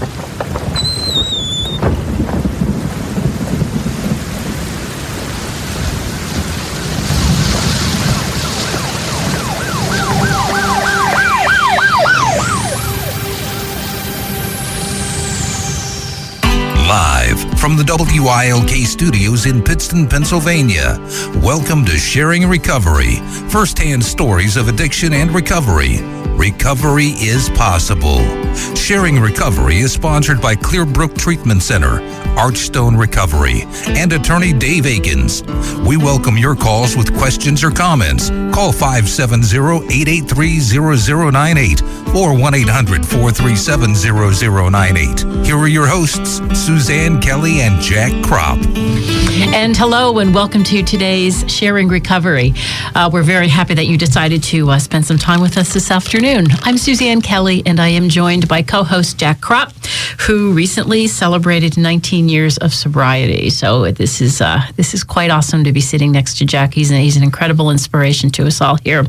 Live from the WILK studios in Pittston, Pennsylvania. Welcome to Sharing Recovery, firsthand stories of addiction and recovery. Recovery is possible. Sharing Recovery is sponsored by Clearbrook Treatment Center, Archstone Recovery, and attorney Dave Akins. We welcome your calls with questions or comments. Call 570-883-0098 or 1-800-437-0098. Here are your hosts, Suzanne Kelly and Jack Kropp. And hello and welcome to today's Sharing Recovery. Uh, we're very happy that you decided to uh, spend some time with us this afternoon. I'm Suzanne Kelly and I am joined by co-host Jack Kropp, who recently celebrated 19 years of sobriety. So this is uh, this is quite awesome to be sitting next to Jack. He's, an, he's an incredible inspiration to us all here.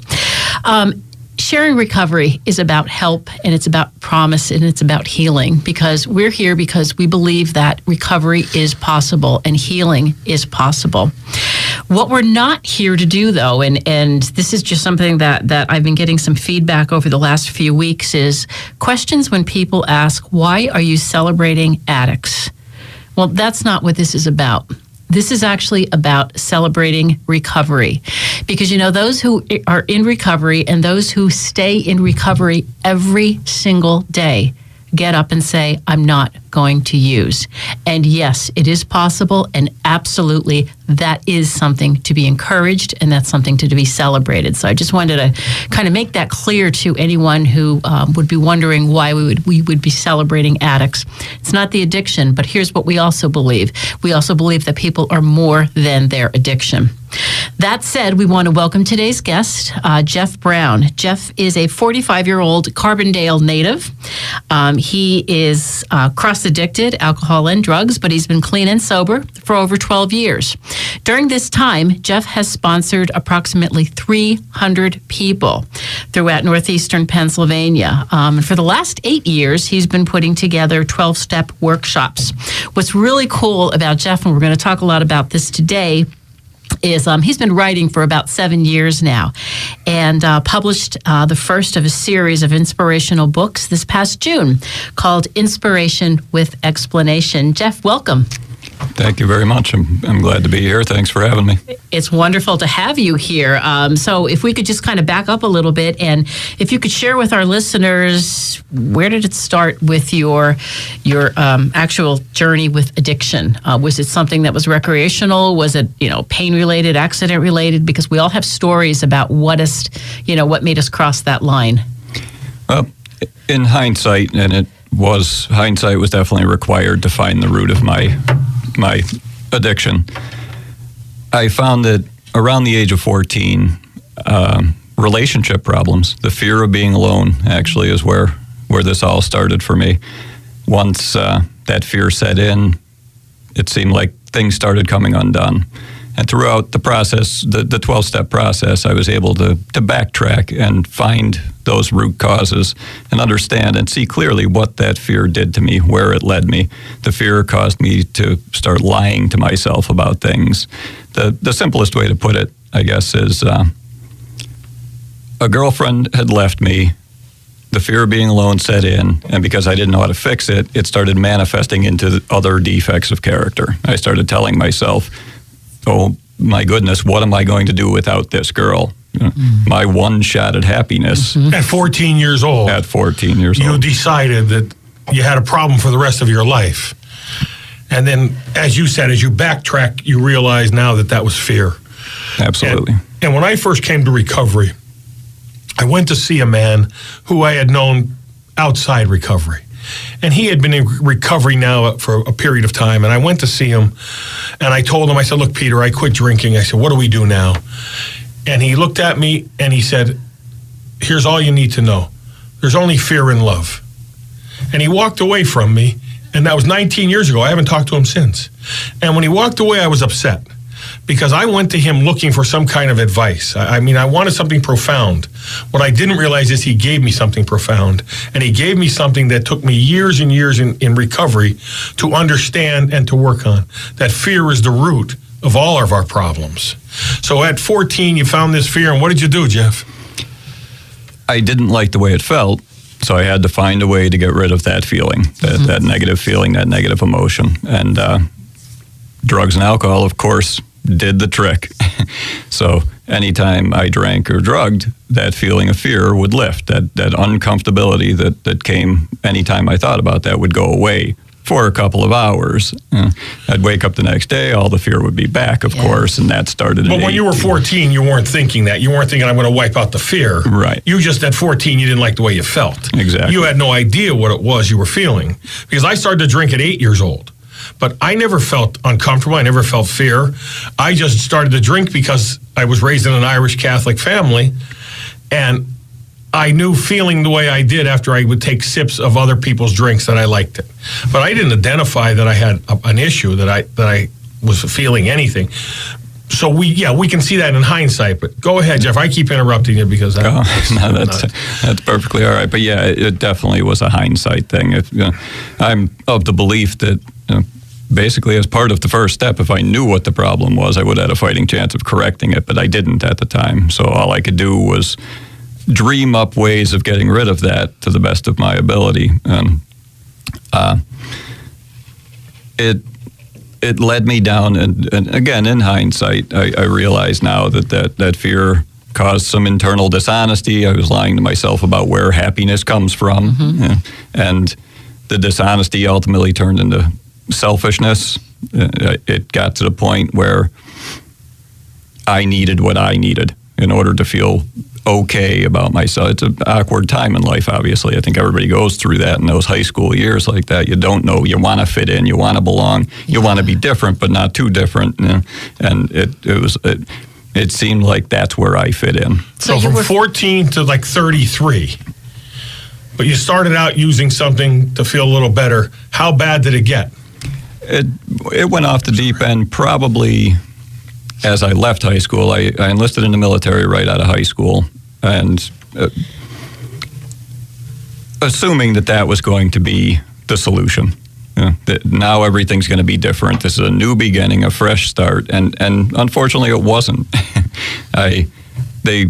Um, sharing recovery is about help and it's about promise and it's about healing because we're here because we believe that recovery is possible and healing is possible. What we're not here to do though, and, and this is just something that, that I've been getting some feedback over the last few weeks is questions when people ask, why are you celebrating addicts? Well, that's not what this is about. This is actually about celebrating recovery. Because, you know, those who are in recovery and those who stay in recovery every single day get up and say, I'm not going to use. And yes, it is possible, and absolutely that is something to be encouraged and that's something to, to be celebrated. So I just wanted to kind of make that clear to anyone who um, would be wondering why we would we would be celebrating addicts. It's not the addiction, but here's what we also believe. We also believe that people are more than their addiction. That said, we want to welcome today's guest, uh, Jeff Brown. Jeff is a 45 year old Carbondale native. Um, he is uh, cross addicted, alcohol and drugs, but he's been clean and sober for over 12 years. During this time, Jeff has sponsored approximately 300 people throughout northeastern Pennsylvania. Um, for the last eight years, he's been putting together 12 step workshops. What's really cool about Jeff, and we're going to talk a lot about this today, is um, he's been writing for about seven years now and uh, published uh, the first of a series of inspirational books this past June called Inspiration with Explanation. Jeff, welcome. Thank you very much. I'm, I'm glad to be here. Thanks for having me. It's wonderful to have you here. Um, so, if we could just kind of back up a little bit, and if you could share with our listeners, where did it start with your your um, actual journey with addiction? Uh, was it something that was recreational? Was it you know pain related, accident related? Because we all have stories about what is you know what made us cross that line. Well, in hindsight, and it was hindsight was definitely required to find the root of my my addiction, I found that around the age of 14, um, relationship problems, the fear of being alone, actually is where where this all started for me. Once uh, that fear set in, it seemed like things started coming undone. And throughout the process, the, the 12 step process, I was able to, to backtrack and find those root causes and understand and see clearly what that fear did to me, where it led me. The fear caused me to start lying to myself about things. The, the simplest way to put it, I guess, is uh, a girlfriend had left me. The fear of being alone set in, and because I didn't know how to fix it, it started manifesting into other defects of character. I started telling myself, oh my goodness, what am I going to do without this girl? Mm-hmm. My one shot at happiness. Mm-hmm. At 14 years old. At 14 years you old. You decided that you had a problem for the rest of your life. And then, as you said, as you backtrack, you realize now that that was fear. Absolutely. And, and when I first came to recovery, I went to see a man who I had known outside recovery and he had been in recovery now for a period of time. And I went to see him, and I told him, I said, "Look, Peter, I quit drinking." I said, "What do we do now?" And he looked at me and he said, "Here's all you need to know. There's only fear in love." And he walked away from me, and that was 19 years ago. I haven't talked to him since. And when he walked away, I was upset because I went to him looking for some kind of advice. I, I mean, I wanted something profound. What I didn't realize is he gave me something profound, and he gave me something that took me years and years in, in recovery to understand and to work on. That fear is the root of all of our problems. So at 14, you found this fear, and what did you do, Jeff? I didn't like the way it felt, so I had to find a way to get rid of that feeling, that, mm-hmm. that negative feeling, that negative emotion. And uh, drugs and alcohol, of course, did the trick. so anytime I drank or drugged, that feeling of fear would lift. That that uncomfortability that that came anytime I thought about that would go away for a couple of hours. I'd wake up the next day, all the fear would be back, of yeah. course, and that started. But when 18. you were 14, you weren't thinking that. You weren't thinking, "I'm going to wipe out the fear." Right. You just at 14, you didn't like the way you felt. Exactly. You had no idea what it was you were feeling because I started to drink at eight years old. But I never felt uncomfortable. I never felt fear. I just started to drink because I was raised in an Irish Catholic family, and I knew feeling the way I did after I would take sips of other people's drinks that I liked it. But I didn't identify that I had a, an issue that I that I was feeling anything. So we yeah we can see that in hindsight. But go ahead, Jeff. I keep interrupting you because oh, no, that's that's perfectly all right. But yeah, it, it definitely was a hindsight thing. If, you know, I'm of the belief that. You know, basically as part of the first step if i knew what the problem was i would have had a fighting chance of correcting it but i didn't at the time so all i could do was dream up ways of getting rid of that to the best of my ability. And uh, it it led me down, and, and again, in hindsight, I, I realize now that, that that fear caused some internal dishonesty. I was lying to myself about where happiness comes from, mm-hmm. and the dishonesty ultimately turned into selfishness. Uh, it got to the point where I needed what I needed in order to feel okay about myself. It's an awkward time in life, obviously. I think everybody goes through that in those high school years like that. You don't know. You want to fit in. You want to belong. You want to be different, but not too different. And it, it was. It, it seemed like that's where I fit in. So, so from 14 to like 33, but you started out using something to feel a little better. How bad did it get? It, it went off the deep end probably as I left high school. I, I enlisted in the military right out of high school and uh, assuming that that was going to be the solution. that now everything's going to be different. This is a new beginning, a fresh start, and and unfortunately, it wasn't. I they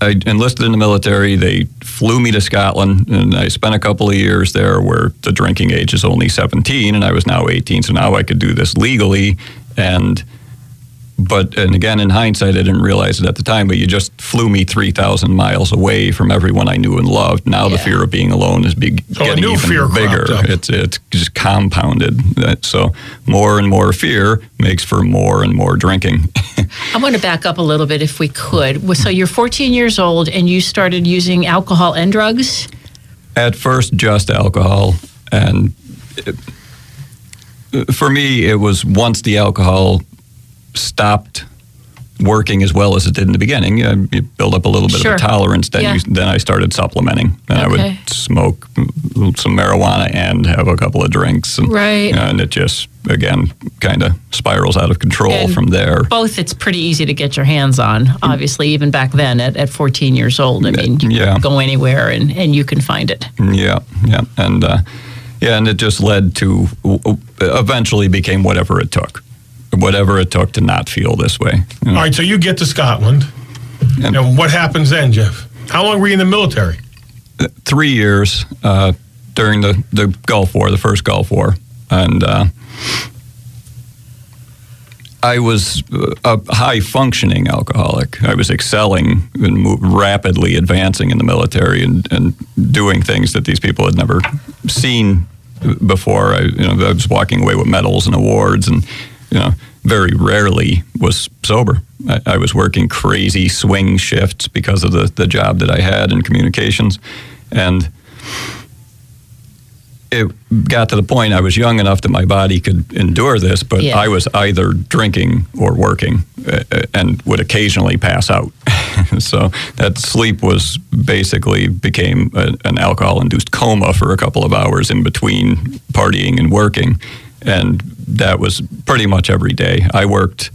I enlisted in the military. They flew me to Scotland, and I spent a couple of years there, where the drinking age is only 17, and I was now 18. So now I could do this legally, and but and again in hindsight i didn't realize it at the time but you just flew me 3000 miles away from everyone i knew and loved. Now yeah. the fear of being alone is be, so getting even bigger. it's it's just compounded. So more and more fear makes for more and more drinking. I want to back up a little bit if we could. So you're 14 years old and you started using alcohol and drugs? At first just alcohol. And it, for me, it was once the alcohol stopped working as well as it did in the beginning. You, you build up a little bit sure. of a tolerance. Then, yeah. you, then I started supplementing. And okay. I would smoke some marijuana and have a couple of drinks. And, right. You know, and it just, again, kind of spirals out of control and from there. Both, it's pretty easy to get your hands on, obviously, even back then at, at 14 years old. I mean, you yeah. go anywhere and, and you can find it. Yeah, yeah. And, uh, yeah, and it just led to, eventually became whatever it took whatever it took to not feel this way. You know? All right, so you get to Scotland. And, and, what happens then, Jeff? How long were you in the military? Uh, three years uh, during the, the Gulf War, the first Gulf War. And uh, I was a high functioning alcoholic. I was excelling and rapidly advancing in the military and, and doing things that these people had never seen before. I, you know, I was walking away with medals and awards and you know, very rarely was sober. I, I, was working crazy swing shifts because of the, the job that I had in communications. And it got to the point I was young enough that my body could endure this, but yeah. I was either drinking or working uh, and would occasionally pass out. so that sleep was basically became a, an alcohol induced coma for a couple of hours in between partying and working and that was pretty much every day. I worked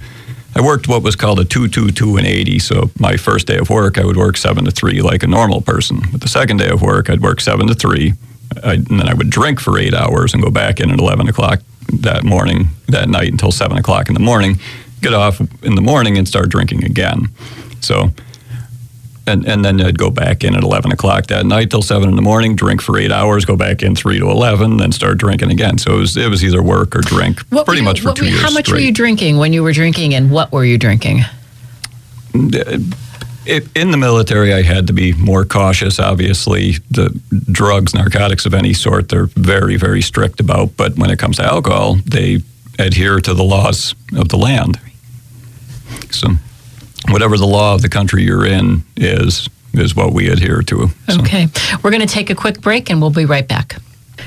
I worked what was called a 222 and 80. So my first day of work, I would work 7 to 3 like a normal person. But the second day of work, I'd work 7 to 3. I, and then I would drink for eight hours and go back in at 11 o'clock that morning, that night until 7 o'clock in the morning, get off in the morning and start drinking again. So and, and then I'd go back in at 11 o'clock that night till 7 in the morning, drink for eight hours, go back in 3 to 11, then start drinking again. So it was, it was either work or drink What pretty you- much for two were years. How much straight. were you drinking when you were drinking, and what were you drinking? In the military, I had to be more cautious. Obviously, the drugs, narcotics of any sort, they're very, very strict about. But when it comes to alcohol, they adhere to the laws of the land. So, whatever the law of the country you're in is, is what we adhere to. So- Okay. We're going to take a quick break and we'll be right back.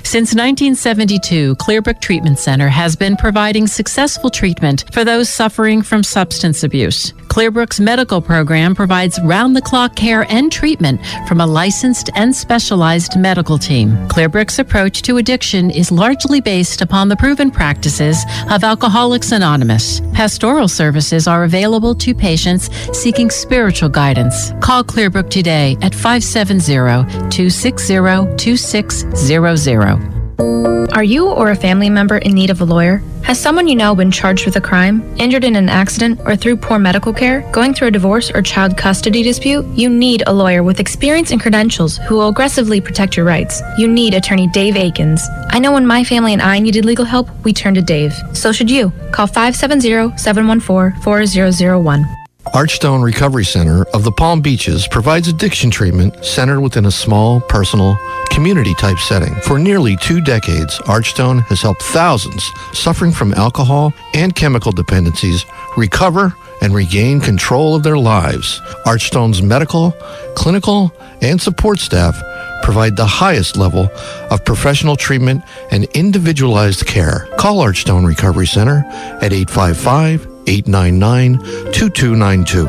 Since 1972, Clearbrook Treatment Center has been providing successful treatment for those suffering from substance abuse. Clearbrook's medical program provides round the clock care and treatment from a licensed and specialized medical team. Clearbrook's approach to addiction is largely based upon the proven practices of Alcoholics Anonymous. Pastoral services are available to patients seeking spiritual guidance. Call Clearbrook today at 570 260 2600. Are you or a family member in need of a lawyer? Has someone you know been charged with a crime, injured in an accident, or through poor medical care, going through a divorce or child custody dispute? You need a lawyer with experience and credentials who will aggressively protect your rights. You need attorney Dave Akins. I know when my family and I needed legal help, we turned to Dave. So should you. Call 570 714 4001. Archstone Recovery Center of the Palm Beaches provides addiction treatment centered within a small, personal, community type setting. For nearly two decades, Archstone has helped thousands suffering from alcohol and chemical dependencies recover and regain control of their lives. Archstone's medical, clinical, and support staff provide the highest level of professional treatment and individualized care. Call Archstone Recovery Center at 855 899 2292.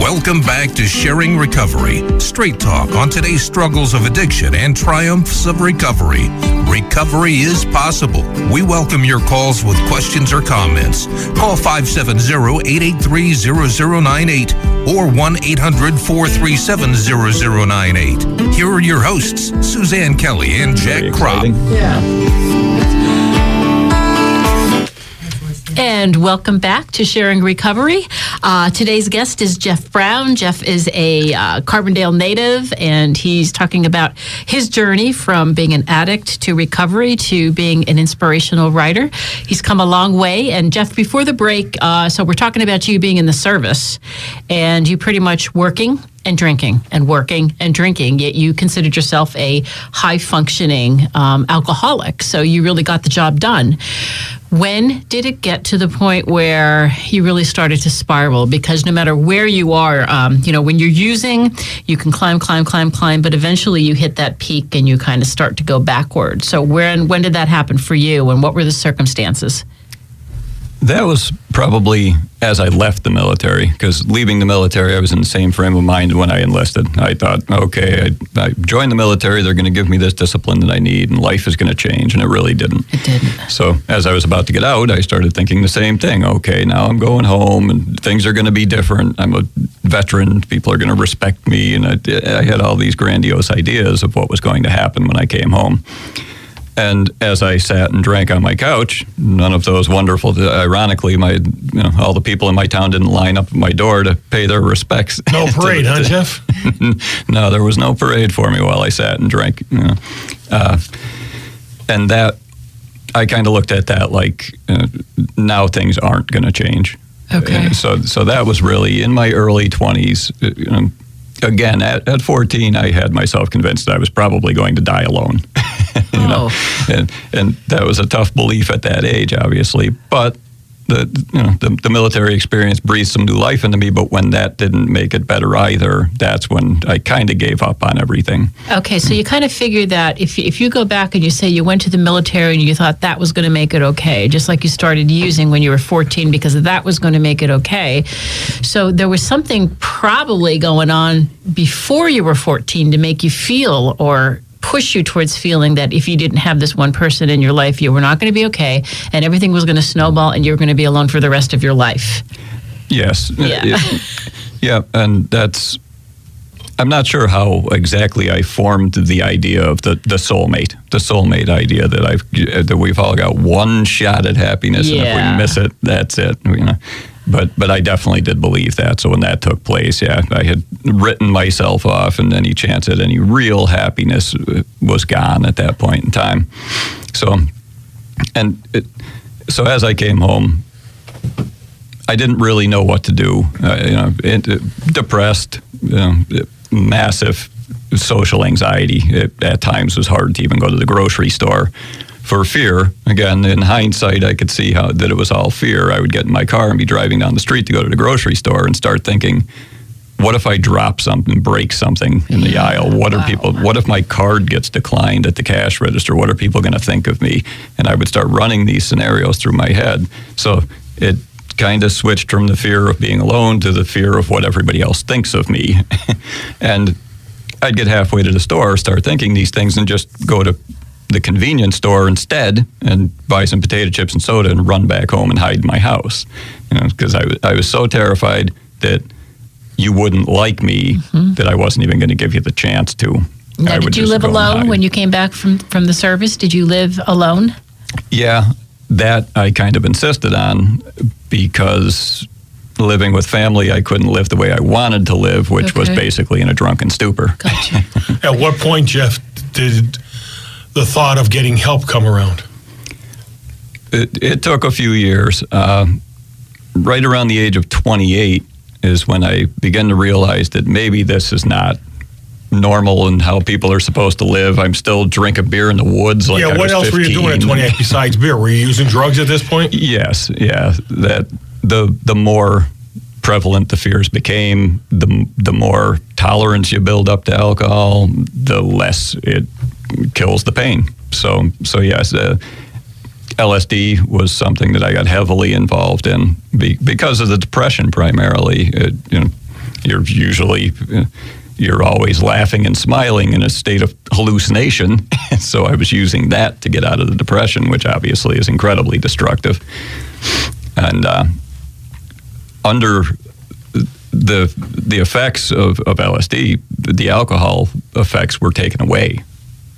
Welcome back to Sharing Recovery. Straight talk on today's struggles of addiction and triumphs of recovery. Recovery is possible. We welcome your calls with questions or comments. Call 570-883-0098 or 1-800-437-0098. Here are your hosts, Suzanne Kelly and Jack Kropp. exciting. And welcome back to Sharing Recovery. Uh, today's guest is Jeff Brown. Jeff is a uh, Carbondale native, and he's talking about his journey from being an addict to recovery to being an inspirational writer. He's come a long way. And Jeff, before the break, uh, so we're talking about you being in the service, and you pretty much working and drinking and working and drinking, yet you considered yourself a high functioning um, alcoholic. So you really got the job done. When did it get to the point where you really started to spiral? Because no matter where you are, um, you know, when you're using, you can climb, climb, climb, climb, but eventually you hit that peak and you kind of start to go backward. So when when did that happen for you, and what were the circumstances? That was probably as I left the military, because leaving the military, I was in the same frame of mind when I enlisted. I thought, okay, I, I joined the military, they're going to give me this discipline that I need, and life is going to change, and it really didn't. It didn't. So as I was about to get out, I started thinking the same thing. Okay, now I'm going home, and things are going to be different. I'm a veteran; people are going to respect me, and I, I had all these grandiose ideas of what was going to happen when I came home. And as I sat and drank on my couch, none of those wonderful. Ironically, my you know all the people in my town didn't line up at my door to pay their respects. No to- parade, huh, to- Jeff? no, there was no parade for me while I sat and drank. You know. uh, and that, I kind of looked at that like uh, now things aren't going to change. Okay. Uh, so, so that was really in my early twenties. Uh, you know, again, at, at fourteen, I had myself convinced that I was probably going to die alone. you know, Oh. and and that was a tough belief at that age, obviously, but. The, you know, the the military experience breathed some new life into me, but when that didn't make it better either, that's when I kind of gave up on everything. Okay, so you kind of figured that if if you go back and you say you went to the military and you thought that was going to make it okay, just like you started using when you were 14 because that was going to make it okay. So there was something probably going on before you were 14 to make you feel or push you towards feeling that if you didn't have this one person in your life, you were not going to be okay, and everything was going to snowball, and you were going to be alone for the rest of your life. Yes. Yeah. yeah, and that's. I'm not sure how exactly I formed the idea of the, the soulmate, the soulmate idea that I've that we've all got one shot at happiness, and if we miss it, that's it. You know, but but I definitely did believe that. So when that took place, yeah, I had written myself off, and any chance at any real happiness uh, was gone at that point in time. So, and it, so as I came home, I didn't really know what to do. Uh, you know, it, it- depressed, you know, massive social anxiety. It, at times, was hard to even go to the grocery store for fear. Again, in hindsight, I could see how that it was all fear. I would get in my car and be driving down the street to go to the grocery store and start thinking. What if I drop something, break something in the aisle? What are people? What if my card gets declined at the cash register? What are people going to think of me? And I would start running these scenarios through my head. So it kind of switched from the fear of being alone to the fear of what everybody else thinks of me. and I'd get halfway to the store, start thinking these things, and just go to the convenience store instead and buy some potato chips and soda and run back home and hide in my house. You know, because I, was- I was so terrified that you wouldn't like me mm-hmm. that I wasn't even going to give you the chance to. Now, I would did you live alone when you came back from from the service? Did you live alone? Yeah, that I kind of insisted on because living with family, I couldn't live the way I wanted to live, which was basically in a drunken stupor. Gotcha. At what point, Jeff, did the thought of getting help come around? It, it took a few years. Uh, right around the age of 28 is when I began to realize that maybe this is not normal and how people are supposed to live. I'm still drinking beer in the woods. Like yeah, what else were you doing at 28 besides beer? Were you using drugs at this point? Yes, yeah. That the the more prevalent the fears became, the the more tolerance you build up to alcohol, the less it kills the pain. So so yes, uh, LSD was something that I got heavily involved in be, because of the depression primarily. It, you know, you're usually uh, you're always laughing and smiling in a state of hallucination. so I was using that to get out of the depression, which obviously is incredibly destructive. And uh, under the the effects of, of LSD, the alcohol effects were taken away.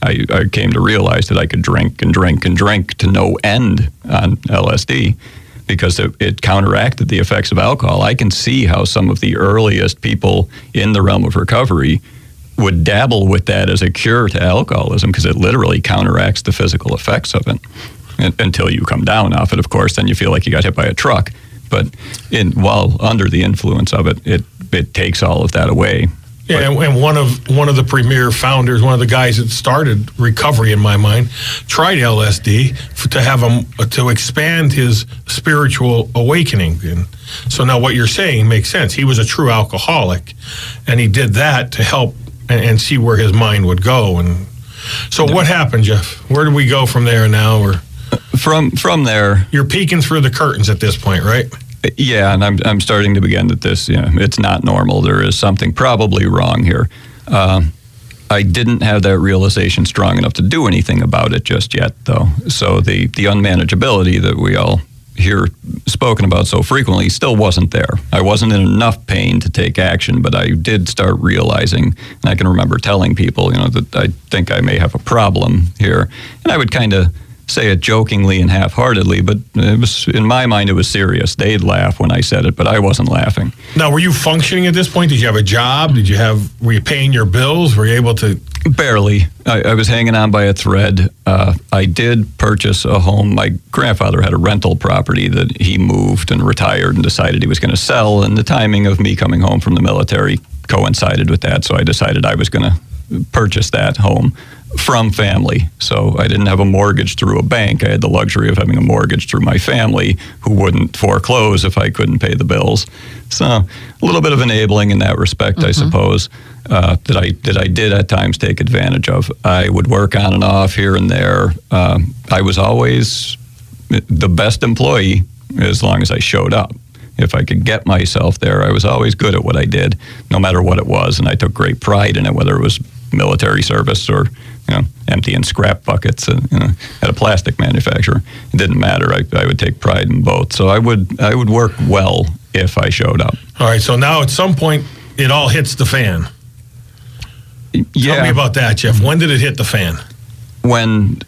I, I came to realize that I could drink and drink and drink to no end on LSD because it, it counteracted the effects of alcohol. I can see how some of the earliest people in the realm of recovery would dabble with that as a cure to alcoholism because it literally counteracts the physical effects of it. Un- until you come down off it, of course, then you feel like you got hit by a truck. But in, while under the influence of it, it, it takes all of that away. Yeah, and, and one of one of the premier founders, one of the guys that started recovery in my mind, tried LSD f- to have him to expand his spiritual awakening. And so now what you're saying makes sense. He was a true alcoholic, and he did that to help and, and see where his mind would go. And so what happened, Jeff? Where do we go from there now? Or From from there, you're peeking through the curtains at this point, right? Yeah, and I'm I'm starting to begin that this, you know, it's not normal. There is something probably wrong here. Um, I didn't have that realization strong enough to do anything about it just yet, though. So the the unmanageability that we all hear spoken about so frequently still wasn't there. I wasn't in enough pain to take action, but I did start realizing, and I can remember telling people, you know, that I think I may have a problem here, and I would kind of say it jokingly and half-heartedly, but it was in my mind it was serious. They'd laugh when I said it, but I wasn't laughing. Now, were you functioning at this point? Did you have a job? Did you have? Were you paying your bills? Were you able to? Barely. I, I was hanging on by a thread. Uh, I did purchase a home. My grandfather had a rental property that he moved and retired and decided he was going to sell. And the timing of me coming home from the military coincided with that. So I decided I was going to purchase that home from family. So I didn't have a mortgage through a bank. I had the luxury of having a mortgage through my family who wouldn't foreclose if I couldn't pay the bills. So a little bit of enabling in that respect, I suppose, uh, that I that I did at times take advantage of. I would work on and off here and there. Um, I was always the best employee as long as I showed up. If I could get myself there, I was always good at what I did, no matter what it was, and I took great pride in it, whether it was military service or you know, emptying scrap buckets uh, you know, at a plastic manufacturer. It didn't matter. I, I would take pride in both. So I would I would work well if I showed up. All right. So now at some point, it all hits the fan. Yeah. Tell me about that, Jeff. When did it hit the fan? when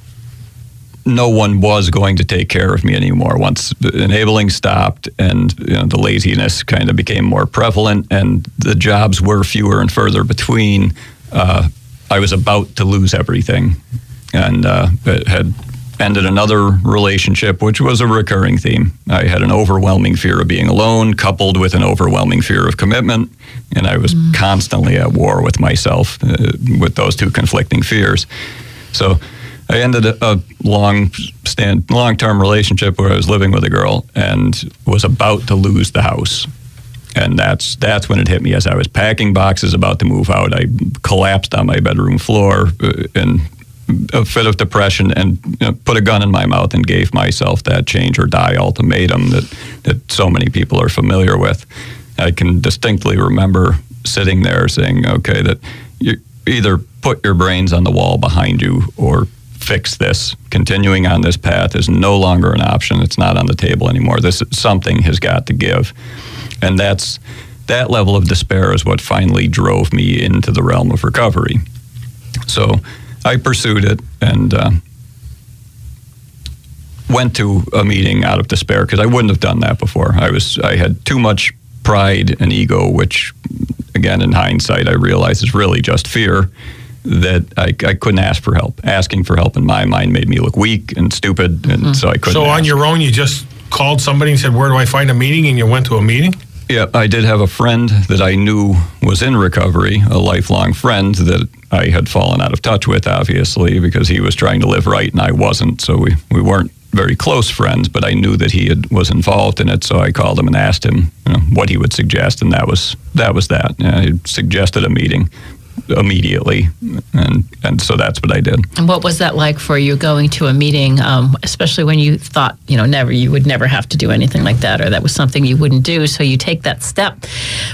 no one was going to take care of me anymore. Once enabling stopped and you know, the laziness kind of became more prevalent and the jobs were fewer and further between, uh, I was about to lose everything. And uh, it had ended another relationship, which was a recurring theme. I had an overwhelming fear of being alone, coupled with an overwhelming fear of commitment. And I was constantly at war with myself uh, with those two conflicting fears. So I ended a, a long stand, long term relationship where I was living with a girl and was about to lose the house. And that's that's when it hit me as I was packing boxes, about to move out. I collapsed on my bedroom floor uh, in a fit of depression and you know, put a gun in my mouth and gave myself that change or die ultimatum that that so many people are familiar with. I can distinctly remember sitting there saying, "Okay, that you either put your brains on the wall behind you or fix this. Continuing on this path is no longer an option. It's not on the table anymore. This something has got to give." And that's that level of despair is what finally drove me into the realm of recovery. So I pursued it and uh, went to a meeting out of despair because I wouldn't have done that before. I was I had too much pride and ego, which again in hindsight I realize is really just fear. That I, I couldn't ask for help. Asking for help in my mind made me look weak and stupid, and hmm. so I couldn't. So on ask. your own, you just called somebody and said, "Where do I find a meeting?" And you went to a meeting. Yeah, I did have a friend that I knew was in recovery, a lifelong friend that I had fallen out of touch with, obviously, because he was trying to live right and I wasn't. So we, we weren't very close friends, but I knew that he had, was involved in it. So I called him and asked him you know, what he would suggest, and that was that was that. Yeah, he suggested a meeting immediately, and and so that's what I did. And what was that like for you going to a meeting, um, especially when you thought, you know, never, you would never have to do anything like that, or that was something you wouldn't do? So you take that step.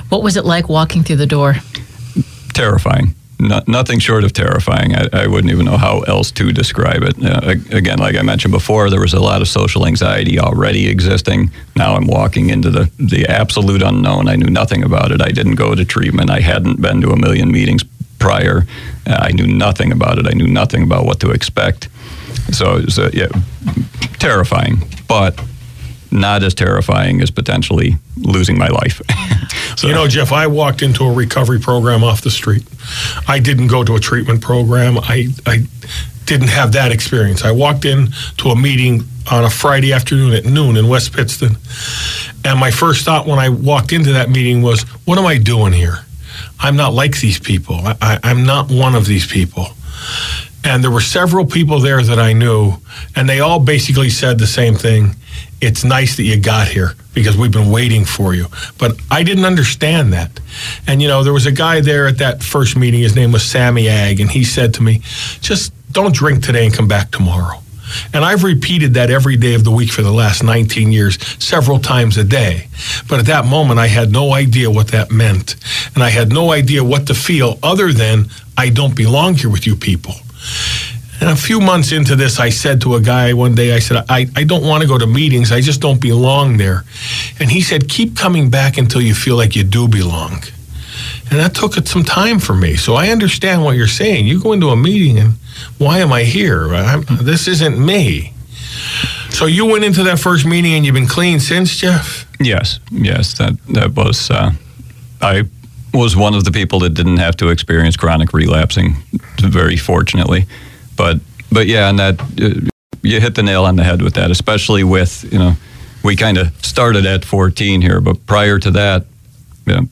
What was it like walking through the door? terrifying. No, nothing short of terrifying. I, I wouldn't even know how else to describe it. Uh, again, like I mentioned before, there was a lot of social anxiety already existing. Now I'm walking into the, the absolute unknown. I knew nothing about it. I didn't go to treatment. I hadn't been to a million meetings prior. Uh, I knew nothing about it. I knew nothing about what to expect. So it was, uh, yeah, terrifying, but not as terrifying as potentially losing my life. so, You know, Jeff, I walked into a recovery program off the street. I didn't go to a treatment program. I, I didn't have that experience. I walked in to a meeting on a Friday afternoon at noon in West Pittston. And my first thought when I walked into that meeting was, what am I doing here? I'm not like these people. I, I'm not one of these people. And there were several people there that I knew, and they all basically said the same thing. It's nice that you got here because we've been waiting for you. But I didn't understand that. And, you know, there was a guy there at that first meeting. His name was Sammy Ag, and he said to me, just don't drink today and come back tomorrow. And I've repeated that every day of the week for the last 19 years, several times a day. But at that moment, I had no idea what that meant. And I had no idea what to feel other than I don't belong here with you people. And a few months into this, I said to a guy one day, I said, I, I don't want to go to meetings. I just don't belong there. And he said, keep coming back until you feel like you do belong. And that took it some time for me. So I understand what you're saying. You go into a meeting and why am I here? I'm, this isn't me. So you went into that first meeting and you've been clean since, Jeff? Yes, yes, that that was. Uh, I was one of the people that didn't have to experience chronic relapsing, very fortunately. But but yeah, and that uh, you hit the nail on the head with that, especially with you know we kind of started at 14 here, but prior to that, you know,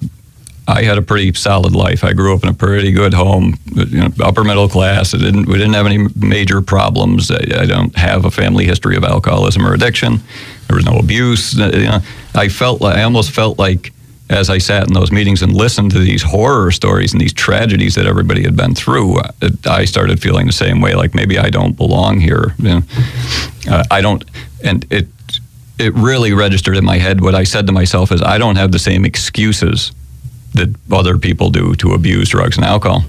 I had a pretty solid life. I grew up in a pretty good home, you know, upper middle class. Didn't we didn't have any major problems. I, I don't have a family history of alcoholism or addiction. There was no abuse. Uh, You know, I felt like I almost felt like as I sat in those meetings and listened to these horror stories and these tragedies that everybody had been through, uh, I started feeling the same way. Like maybe I don't belong here. You know? uh, I don't, and it it really registered in my head. What I said to myself is, I don't have the same excuses that other people do to abuse drugs and alcohol.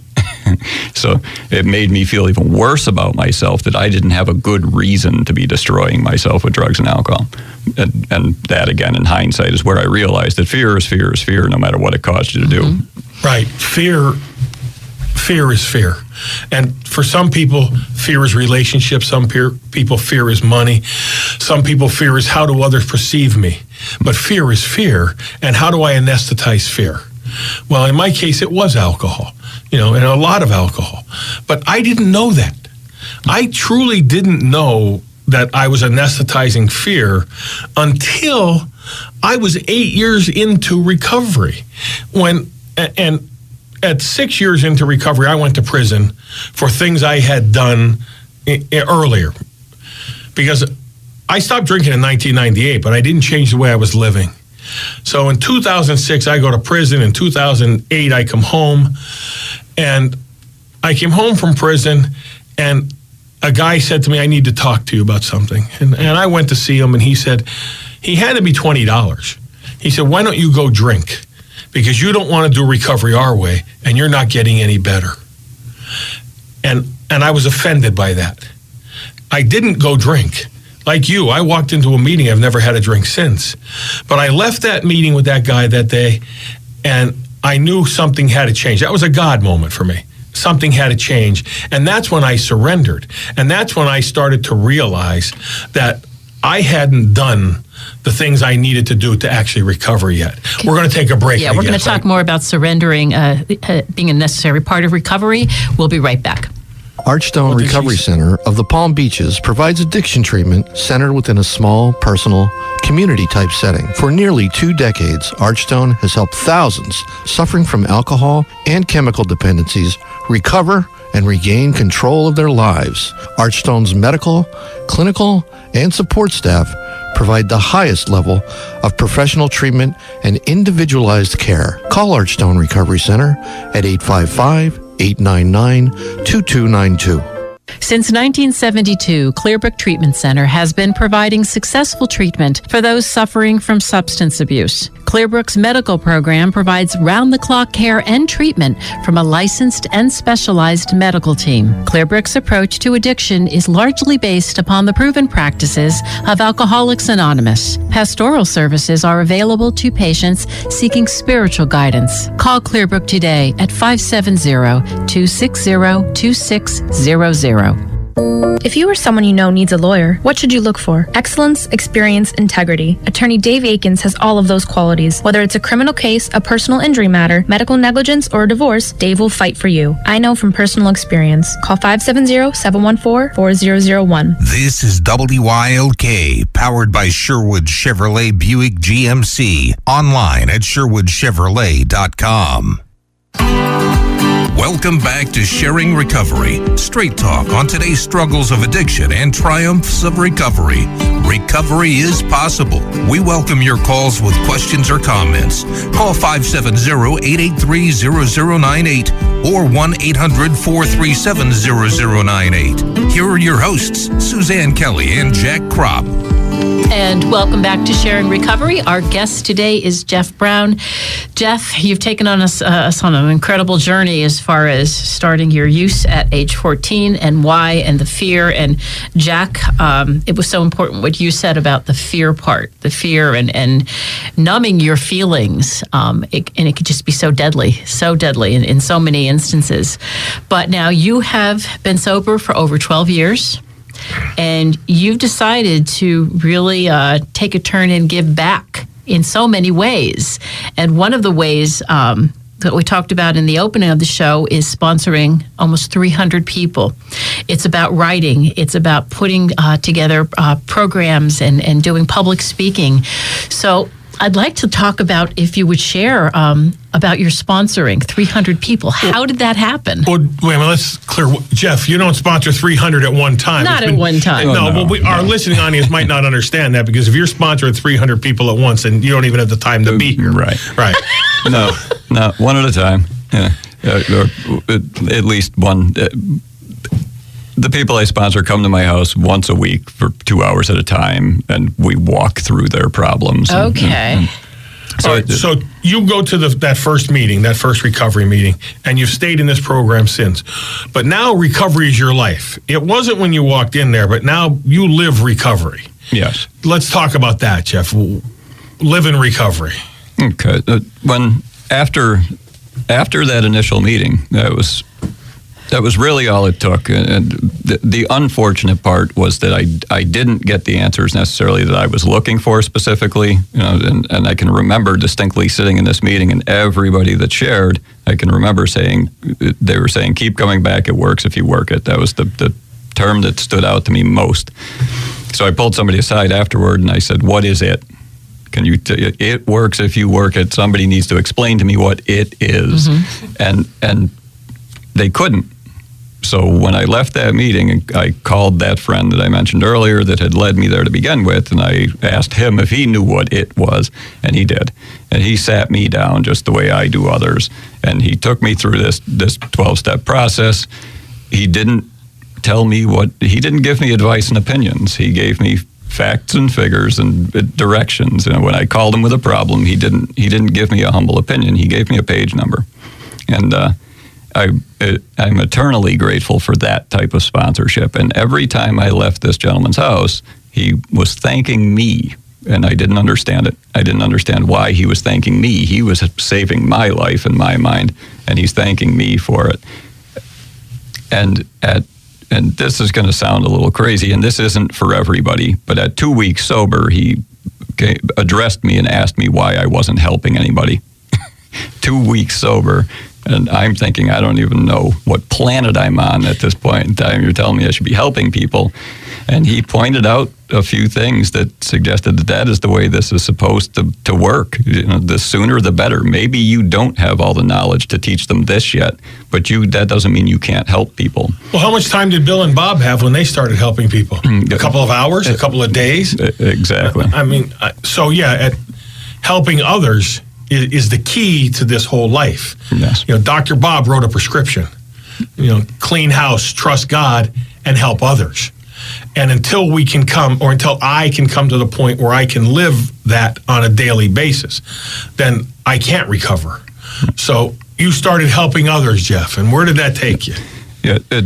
so it made me feel even worse about myself that I didn't have a good reason to be destroying myself with drugs and alcohol. And, and that, again, in hindsight, is where I realized that fear is fear is fear, no matter what it caused you to do. Mm-hmm. Right. Fear fear is fear. And for some people, fear is relationships. Some peer, people, fear is money. Some people, fear is how do others perceive me. But fear is fear. And how do I anesthetize fear? Well, in my case, it was alcohol, you know, and a lot of alcohol. But I didn't know that. I truly didn't know that I was anesthetizing fear until I was eight years into recovery. When, and at six years into recovery, I went to prison for things I had done earlier because I stopped drinking in 1998, but I didn't change the way I was living. So in 2006, I go to prison. In 2008, I come home, and I came home from prison, and a guy said to me, "I need to talk to you about something." And, and I went to see him, and he said, he handed me twenty dollars. He said, "Why don't you go drink?" Because you don't want to do recovery our way, and you're not getting any better. And and I was offended by that. I didn't go drink. Like you, I walked into a meeting. I've never had a drink since. But I left that meeting with that guy that day, and I knew something had to change. That was a God moment for me. Something had to change. And that's when I surrendered. And that's when I started to realize that I hadn't done the things I needed to do to actually recover yet. We're going to take a break. Yeah, we're going to talk more about surrendering, uh, uh, being a necessary part of recovery. We'll be right back. Archstone Recovery? Center of the Palm Beaches provides addiction treatment centered within a small, personal, community type setting. For nearly two decades, Archstone has helped thousands suffering from alcohol and chemical dependencies recover and regain control of their lives. Archstone's medical, clinical, and support staff provide the highest level of professional treatment and individualized care. Call Archstone Recovery Center at 855 899 2292. Since 1972, Clearbrook Treatment Center has been providing successful treatment for those suffering from substance abuse. Clearbrook's medical program provides round the clock care and treatment from a licensed and specialized medical team. Clearbrook's approach to addiction is largely based upon the proven practices of Alcoholics Anonymous. Pastoral services are available to patients seeking spiritual guidance. Call Clearbrook today at 570 260 2600. If you or someone you know needs a lawyer, what should you look for? Excellence, experience, integrity. Attorney Dave Akins has all of those qualities. Whether it's a criminal case, a personal injury matter, medical negligence, or a divorce, Dave will fight for you. I know from personal experience. Call 570-714-4001. This is WILK, powered by Sherwood Chevrolet Buick GMC. Online at sherwoodchevrolet.com. Welcome back to Sharing Recovery. Straight talk on today's struggles of addiction and triumphs of recovery. Recovery is possible. We welcome your calls with questions or comments. Call 570-883-0098 or 1-800-437-0098. Here are your hosts, Suzanne Kelly and Jack Kropp. And welcome back to Sharing Recovery. Our guest today is Jeff Brown. Jeff, you've taken on us, uh, us on an incredible journey as far as starting your use at age 14 and why and the fear. And Jack, um, it was so important what you said about the fear part, the fear and, and numbing your feelings. Um, it, and it could just be so deadly, so deadly in, in so many instances. But now you have been sober for over 12 years and you've decided to really uh, take a turn and give back in so many ways. And one of the ways um, that we talked about in the opening of the show is sponsoring almost 300 people. It's about writing, it's about putting uh, together uh, programs and, and doing public speaking. So I'd like to talk about if you would share um, about your sponsoring 300 people. How did that happen? Well, wait a minute, let's clear. Jeff, you don't sponsor 300 at one time. Not It's at one time. No, Oh, no, but we, our listening audience might not understand that because if you're sponsoring 300 people at once and you don't even have the time to be here. Right. Right. no, no, one at a time. Yeah, uh, or at- at least one. Uh, the people I sponsor come to my house once a week for two hours at a time, and we walk through their problems. and- Okay. and- So, All right, it- so you go to the, that first meeting, that first recovery meeting, and you've stayed in this program since. But now recovery is your life. It wasn't when you walked in there, but now you live recovery. yes. Let's talk about that, Jeff. Live in recovery. Okay. Uh, When after after that initial meeting, that was that was really all it took. And- the, the unfortunate part was that I I didn't get the answers necessarily that I was looking for specifically. You know, and, and I can remember distinctly sitting in this meeting, and everybody that shared, I can remember saying they were saying, "Keep coming back. It works if you work it." That was the the term that stood out to me most. So I pulled somebody aside afterward, and I said, "What is it?" Can you? T- it works if you work it. Somebody needs to explain to me what it is. Mm-hmm. and and they couldn't. So when I left that meeting, I called that friend that I mentioned earlier that had led me there to begin with, and I asked him if he knew what it was, and he did. And he sat me down just the way I do others, and he took me through this this twelve step process. He didn't tell me what he didn't give me advice and opinions. He gave me facts and figures and directions. And when I called him with a problem, he didn't he didn't give me a humble opinion. He gave me a page number, and uh, I uh, I'm eternally grateful for that type of sponsorship. And every time I left this gentleman's house, he was thanking me. And I didn't understand it. I didn't understand why he was thanking me. He was saving my life in my mind, and he's thanking me for it and at and this is going to sound a little crazy and this isn't for everybody but at two weeks sober he came, addressed me and asked me why i wasn't helping anybody two weeks sober and i'm thinking i don't even know what planet i'm on at this point in time you're telling me i should be helping people and he pointed out a few things that suggested that that is the way this is supposed to, to work. You know, the sooner the better. Maybe you don't have all the knowledge to teach them this yet, but you that doesn't mean you can't help people. Well, how much time did Bill and Bob have when they started helping people? Mm, a couple of hours, a couple of days. Exactly. I mean, so yeah, at helping others is, is the key to this whole life. Yes. You know, Dr. Bob wrote a prescription. You know, clean house, trust God, and help others. And until we can come, or until I can come to the point where I can live that on a daily basis, then I can't recover. So you started helping others, Jeff, and where did that take you? Yeah, it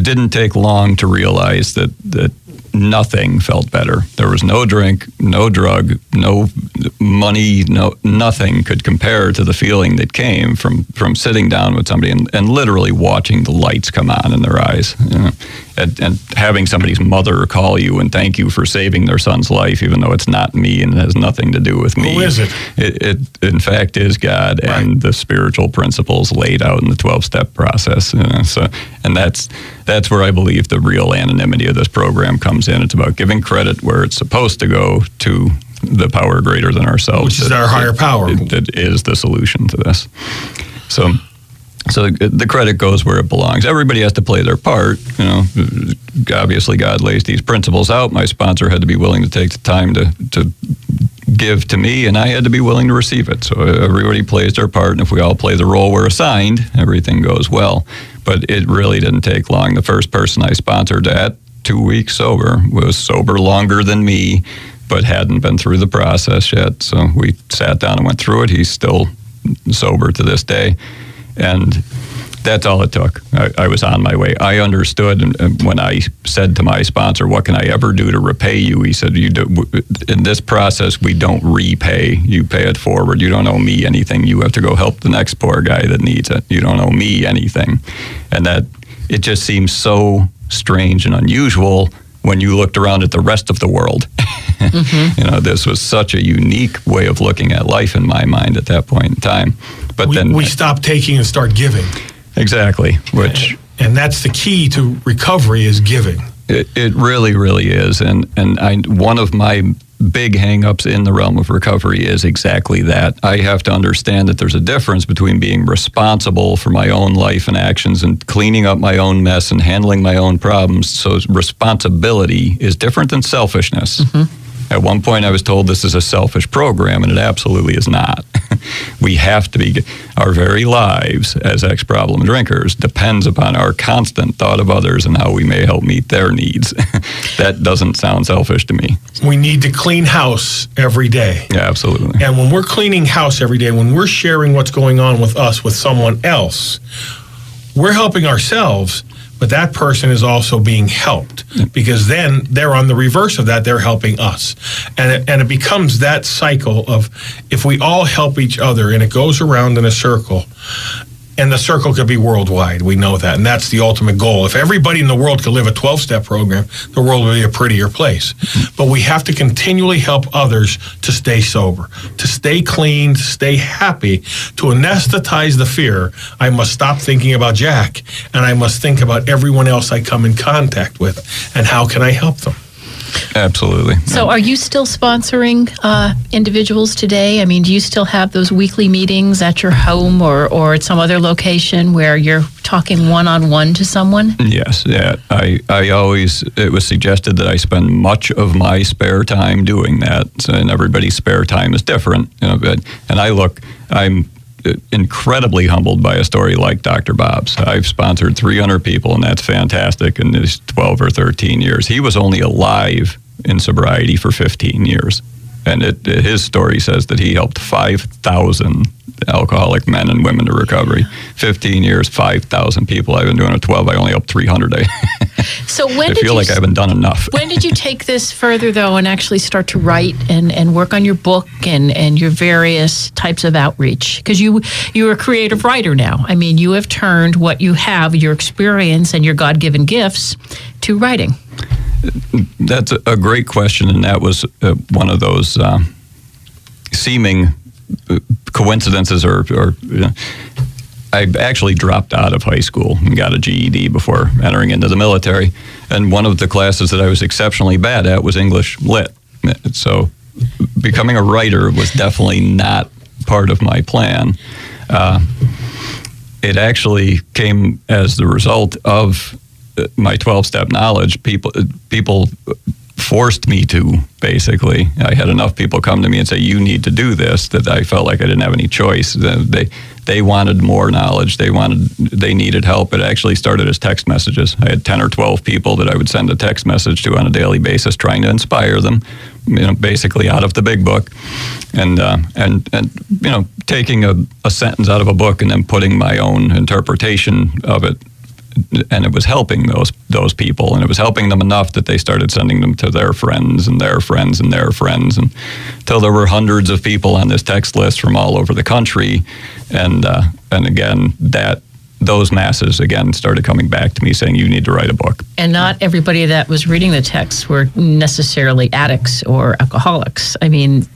didn't take long to realize that that nothing felt better. There was no drink, no drug, no money, no nothing could compare to the feeling that came from from sitting down with somebody and, and literally watching the lights come on in their eyes, you know, and, and having somebody's mother call you and thank you for saving their son's life, even though it's not me and has nothing to do with me. Who is it? It, it in fact is God and the spiritual principles laid out in the twelve step process. you uh, know, so, and that's that's where I believe the real anonymity of this program comes in. It's about giving credit where it's supposed to go to the power greater than ourselves, Which is that- our higher power. that is the solution to this. So. So the credit goes where it belongs. Everybody has to play their part. You know, obviously God lays these principles out. My sponsor had to be willing to take the time to to give to me, and I had to be willing to receive it. So everybody plays their part, and if we all play the role we're assigned, everything goes well. But it really didn't take long. The first person I sponsored at two weeks sober was sober longer than me, but hadn't been through the process yet. So we sat down and went through it. He's still sober to this day, and that's all it took. I, I was on my way. I understood and, and when I said to my sponsor, "What can I ever do to repay you?" He said, "You do, in this process, we don't repay. You pay it forward. You don't owe me anything. You have to go help the next poor guy that needs it. You don't owe me anything." And that it just seems so strange and unusual when you looked around at the rest of the world. Mm-hmm. you know, this was such a unique way of looking at life in my mind at that point in time. But We, then we stop taking and start giving. exactly, which And that's the key to recovery is giving. It, it really, really is, and and I one of my big hangups in the realm of recovery is exactly that. I have to understand that there's a difference between being responsible for my own life and actions and cleaning up my own mess and handling my own problems. So responsibility is different than selfishness. Mm-hmm. At one point, I was told this is a selfish program, and it absolutely is not. we have to be, our very lives as ex problem drinkers depends upon our constant thought of others and how we may help meet their needs. that doesn't sound selfish to me. We need to clean house every day. Yeah, absolutely. And when we're cleaning house every day, when we're sharing what's going on with us with someone else, we're helping ourselves, but that person is also being helped because then they're on the reverse of that. They're helping us. And it, and it becomes that cycle of if we all help each other and it goes around in a circle, and the circle could be worldwide. We know that. And that's the ultimate goal. If everybody in the world could live a 12 step program, the world would be a prettier place. But we have to continually help others to stay sober, to stay clean, to stay happy, to anesthetize the fear. I must stop thinking about Jack and I must think about everyone else I come in contact with and how can I help them. Absolutely. So, are you still sponsoring uh, individuals today? I mean, do you still have those weekly meetings at your home or, or at some other location where you're talking one on one to someone? Yes, yeah. I, I always, it was suggested that I spend much of my spare time doing that. So, and everybody's spare time is different. You know, but, and I look, I'm incredibly humbled by a story like Dr. Bob's. I've sponsored 300 people, and that's fantastic in his 12 or 13 years. He was only alive in sobriety for 15 years. And it, it, his story says that he helped 5,000 alcoholic men and women to recovery. 15 years, 5,000 people. I've been doing it 12. I only helped 300. so when I did feel you, like I haven't done enough. when did you take this further, though, and actually start to write and, and work on your book and, and your various types of outreach? Because you, you're a creative writer now. I mean, you have turned what you have, your experience and your God given gifts, to writing. That's a great question, and that was uh, one of those uh, seeming uh, coincidences. Or, or I actually dropped out of high school and got a GED before entering into the military, and one of the classes that I was exceptionally bad at was English Lit. So, becoming a writer was definitely not part of my plan. Uh, it actually came as the result of my 12 step knowledge people people forced me to basically. I had enough people come to me and say you need to do this that i felt like i didn't have any choice. They they wanted more knowledge. They wanted they needed help. It actually started as text messages. I had 10 or 12 people that i would send a text message to on a daily basis trying to inspire them you know basically out of the big book. And uh, and and you know taking a, a sentence out of a book and then putting my own interpretation of it and it was helping those those people, and it was helping them enough that they started sending them to their friends and their friends and their friends, and until there were hundreds of people on this text list from all over the country, and uh, and again that those masses again started coming back to me saying you need to write a book. And not everybody that was reading the text were necessarily addicts or alcoholics. I mean,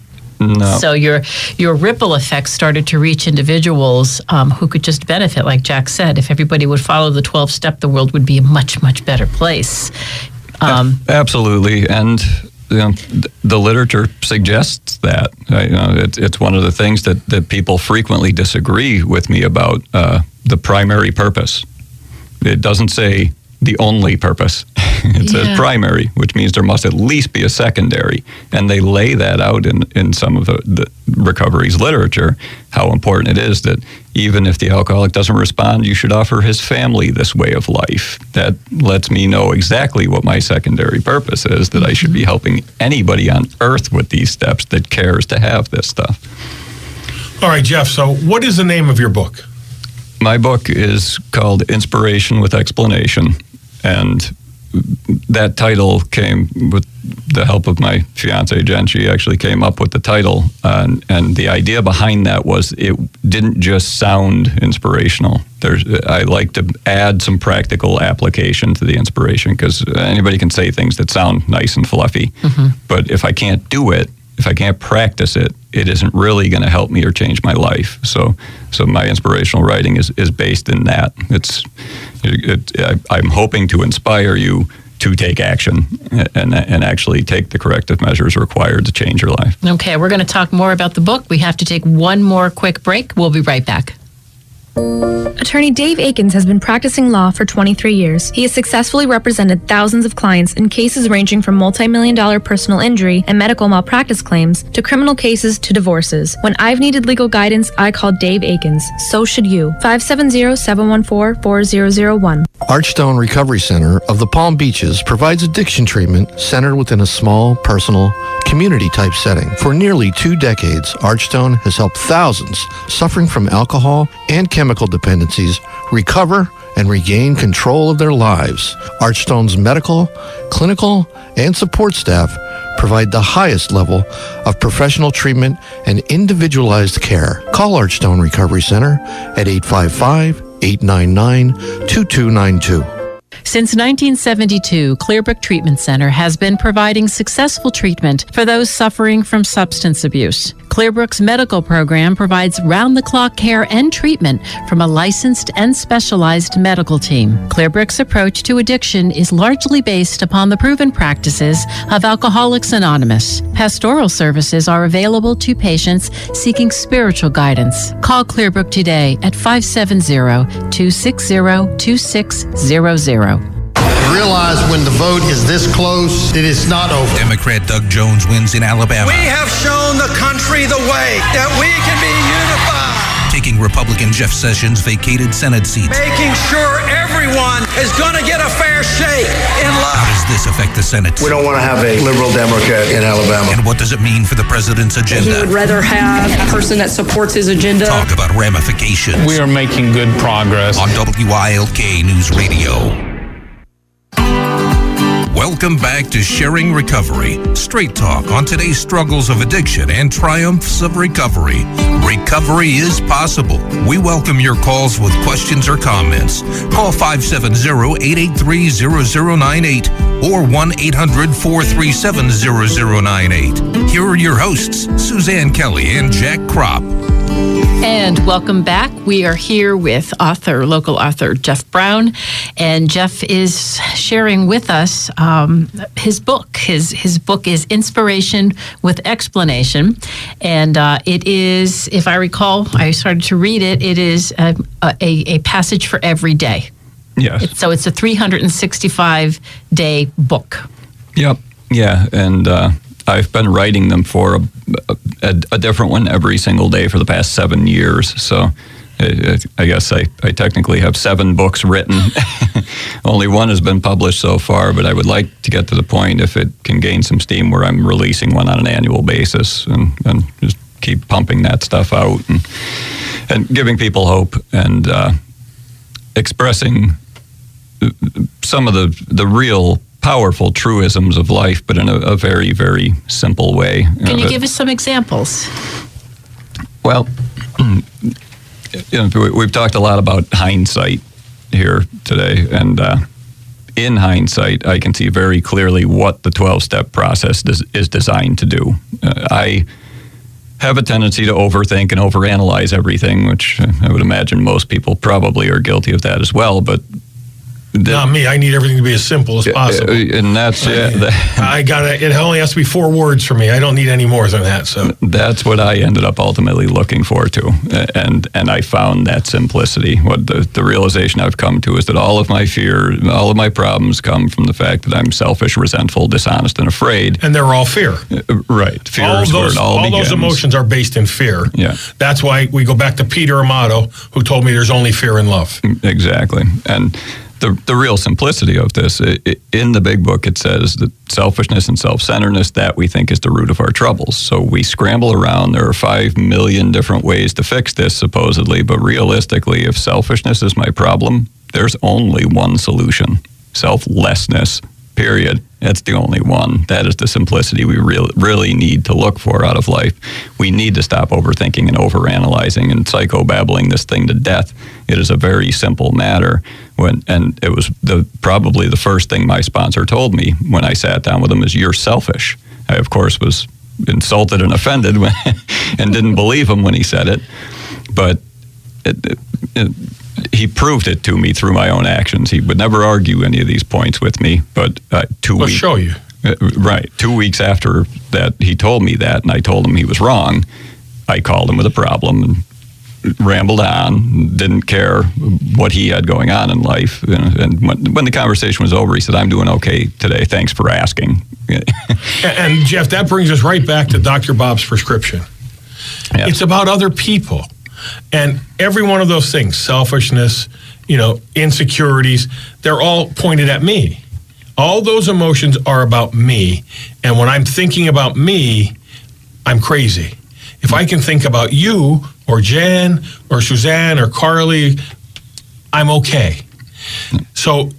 no. So your your ripple effect started to reach individuals um, who could just benefit, like Jack said. If everybody would follow the twelve step, the world would be a much much better place. Um, Absolutely, and you know, the literature suggests that. Uh, you know, it, it's one of the things that, that people frequently disagree with me about uh, the primary purpose. It doesn't say the only purpose. it yeah. says primary, which means there must at least be a secondary. And they lay that out in, in some of the, the recovery's literature, how important it is that even if the alcoholic doesn't respond, you should offer his family this way of life. That lets me know exactly what my secondary purpose is, that mm-hmm. I should be mm-hmm. helping anybody on earth with these steps that cares to have this stuff. All right, Jeff. So, what is the name of your book? My book is called Inspiration with Explanation and that title came with the help of my fiance Jen. She actually came up with the title, and, and the idea behind that was it didn't just sound inspirational. There's, I like to add some practical application to the inspiration because anybody can say things that sound nice and fluffy, mm-hmm. but if I can't do it, if I can't practice it, it isn't really going to help me or change my life. So, so my inspirational writing is, is based in that. It's, it, it, I, I'm hoping to inspire you to take action and, and actually take the corrective measures required to change your life. Okay, we're going to talk more about the book. We have to take one more quick break. We'll be right back. Attorney Dave Akins has been practicing law for 23 years. He has successfully represented thousands of clients in cases ranging from multi-million dollar personal injury and medical malpractice claims to criminal cases to divorces. When I've needed legal guidance, I called Dave Akins. So should you. 570-714-4001. Archstone Recovery Center of the Palm Beaches provides addiction treatment centered within a small, personal, community type setting. For nearly two decades, Archstone has helped thousands suffering from alcohol and chemical dependencies recover and regain control of their lives. Archstone's medical, clinical, and support staff provide the highest level of professional treatment and individualized care. Call Archstone Recovery Center at 855 899 2292. Since 1972, Clearbrook Treatment Center has been providing successful treatment for those suffering from substance abuse. Clearbrook's medical program provides round the clock care and treatment from a licensed and specialized medical team. Clearbrook's approach to addiction is largely based upon the proven practices of Alcoholics Anonymous. Pastoral services are available to patients seeking spiritual guidance. Call Clearbrook today at 570 260 2600. Realize when the vote is this close, it is not over. Democrat Doug Jones wins in Alabama. We have shown the country the way that we can be unified. Taking Republican Jeff Sessions' vacated Senate seat. Making sure everyone is going to get a fair shake in How does this affect the Senate? We don't want to have a liberal Democrat in Alabama. And what does it mean for the president's agenda? He would rather have a person that supports his agenda. Talk about ramifications We are making good progress. on WILK News Radio. Welcome back to Sharing Recovery. Straight talk on today's struggles of addiction and triumphs of recovery. Recovery is possible. We welcome your calls with questions or comments. Call 570-883-0098 or 1-800-437-0098. Here are your hosts, Suzanne Kelly and Jack Kropp. And welcome back. We are here with author, local author Jeff Brown, and Jeff is sharing with us um, his book. His his book is Inspiration with Explanation, and uh, it is, if I recall, I started to read it. It is a, a, a passage for every day. Yes. So it's a 365 day book. Yep. Yeah, and uh, I've been writing them for a, a, a different one every single day for the past seven years. So I, I guess I, I technically have seven books written. Only one has been published so far, but I would like to get to the point if it can gain some steam where I'm releasing one on an annual basis and, and just keep pumping that stuff out and, and giving people hope and uh, expressing some of the the real powerful truisms of life, but in a, a very very simple way. Can you Uh, give us some examples? Well, you know, we- we've talked a lot about hindsight here today, and uh, in hindsight, I can see very clearly what the twelve-step process des- is designed to do. Uh, I have a tendency to overthink and overanalyze everything, which I would imagine most people probably are guilty of that as well. But the- Not me. I need everything to be as simple as possible. uh, and that's yeah, that- I got to It only has to be four words for me. I don't need any more than that. So that's what I ended up ultimately looking for too, and and I found that simplicity. What the, the realization I've come to is that all of my fear, all of my problems come from the fact that I'm selfish, resentful, dishonest, and afraid. and they're all fear. Uh, Right, fear all is those, it all, all those emotions are based in fear. Yeah. That's why we go back to Peter Amato, who told me there's only fear in love. Exactly. And the, the real simplicity of this, i i in the big book, it says that selfishness and self centeredness, that we think is the root of our troubles. So we scramble around. There are five million different ways to fix this, supposedly. But realistically, if selfishness is my problem, there's only one solution selflessness, period. That's the only one. That is the simplicity we really, really need to look for out of life. We need to stop overthinking and overanalyzing and psychobabbling this thing to death. It is a very simple matter. When and it was the probably the first thing my sponsor told me when I sat down with him is you're selfish. I of course was insulted and offended when, and didn't believe him when he said it, but it, it, it, he proved it to me through my own actions. He would never argue any of these points with me, but uh, 2 Let's weeks show you. uh, right. Two weeks after that, he told me that, and I told him he was wrong. I called him with a problem and rambled on, didn't care what he had going on in life. And when, when the conversation was over, he said, I'm doing okay today. Thanks for asking. and Jeff, that brings us right back to Dr. Bob's prescription. Yes. It's about other people. And every one of those things, selfishness, you know, insecurities, they're all pointed at me. All those emotions are about me. And when I'm thinking about me, I'm crazy. If I can think about you or Jan or Suzanne or Carly, I'm okay. So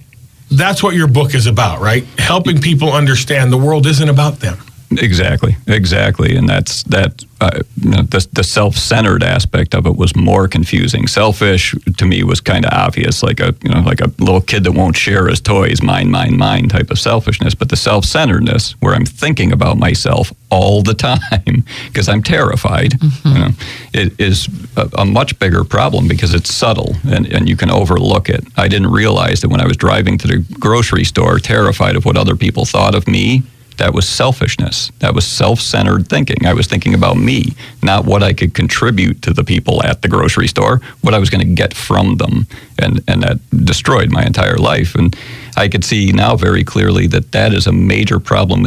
that's what your book is about, right? Helping people understand the world isn't about them. Exactly, exactly, and that's that. Uh, you know, the, the self-centered aspect of it was more confusing. Selfish to me was kind of obvious, like a you know like a little kid that won't share his toys, mine, mine, mine type of selfishness. But the self-centeredness, where I'm thinking about myself all the time because I'm terrified, mm-hmm. you know, it is a, a, much bigger problem because it's subtle and, and you can overlook it. I didn't realize that when I was driving to the grocery store, terrified of what other people thought of me that was selfishness. That was self centered thinking. I was thinking about me, not what I could contribute to the people at the grocery store, what I was going to get from them. And, and that destroyed my entire life. And I could see now very clearly that that is a major problem.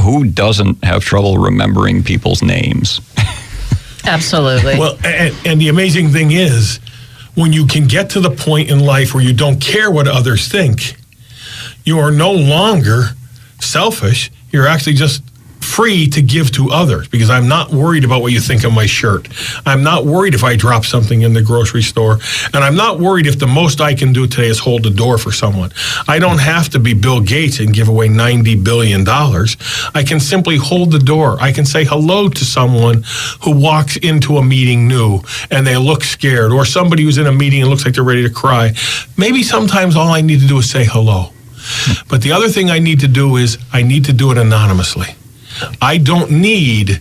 Who doesn't have trouble remembering people's names? Absolutely. well, and, and the amazing thing is, when you can get to the point in life where you don't care what others think, you are no longer selfish. You're actually just free to give to others because I'm not worried about what you think of my shirt. I'm not worried if I drop something in the grocery store. And I'm not worried if the most I can do today is hold the door for someone. I don't have to be Bill Gates and give away $90 billion. I can simply hold the door. I can say hello to someone who walks into a meeting new and they look scared, or somebody who's in a meeting and looks like they're ready to cry. Maybe sometimes all I need to do is say hello. But the other thing I need to do is I need to do it anonymously. I don't need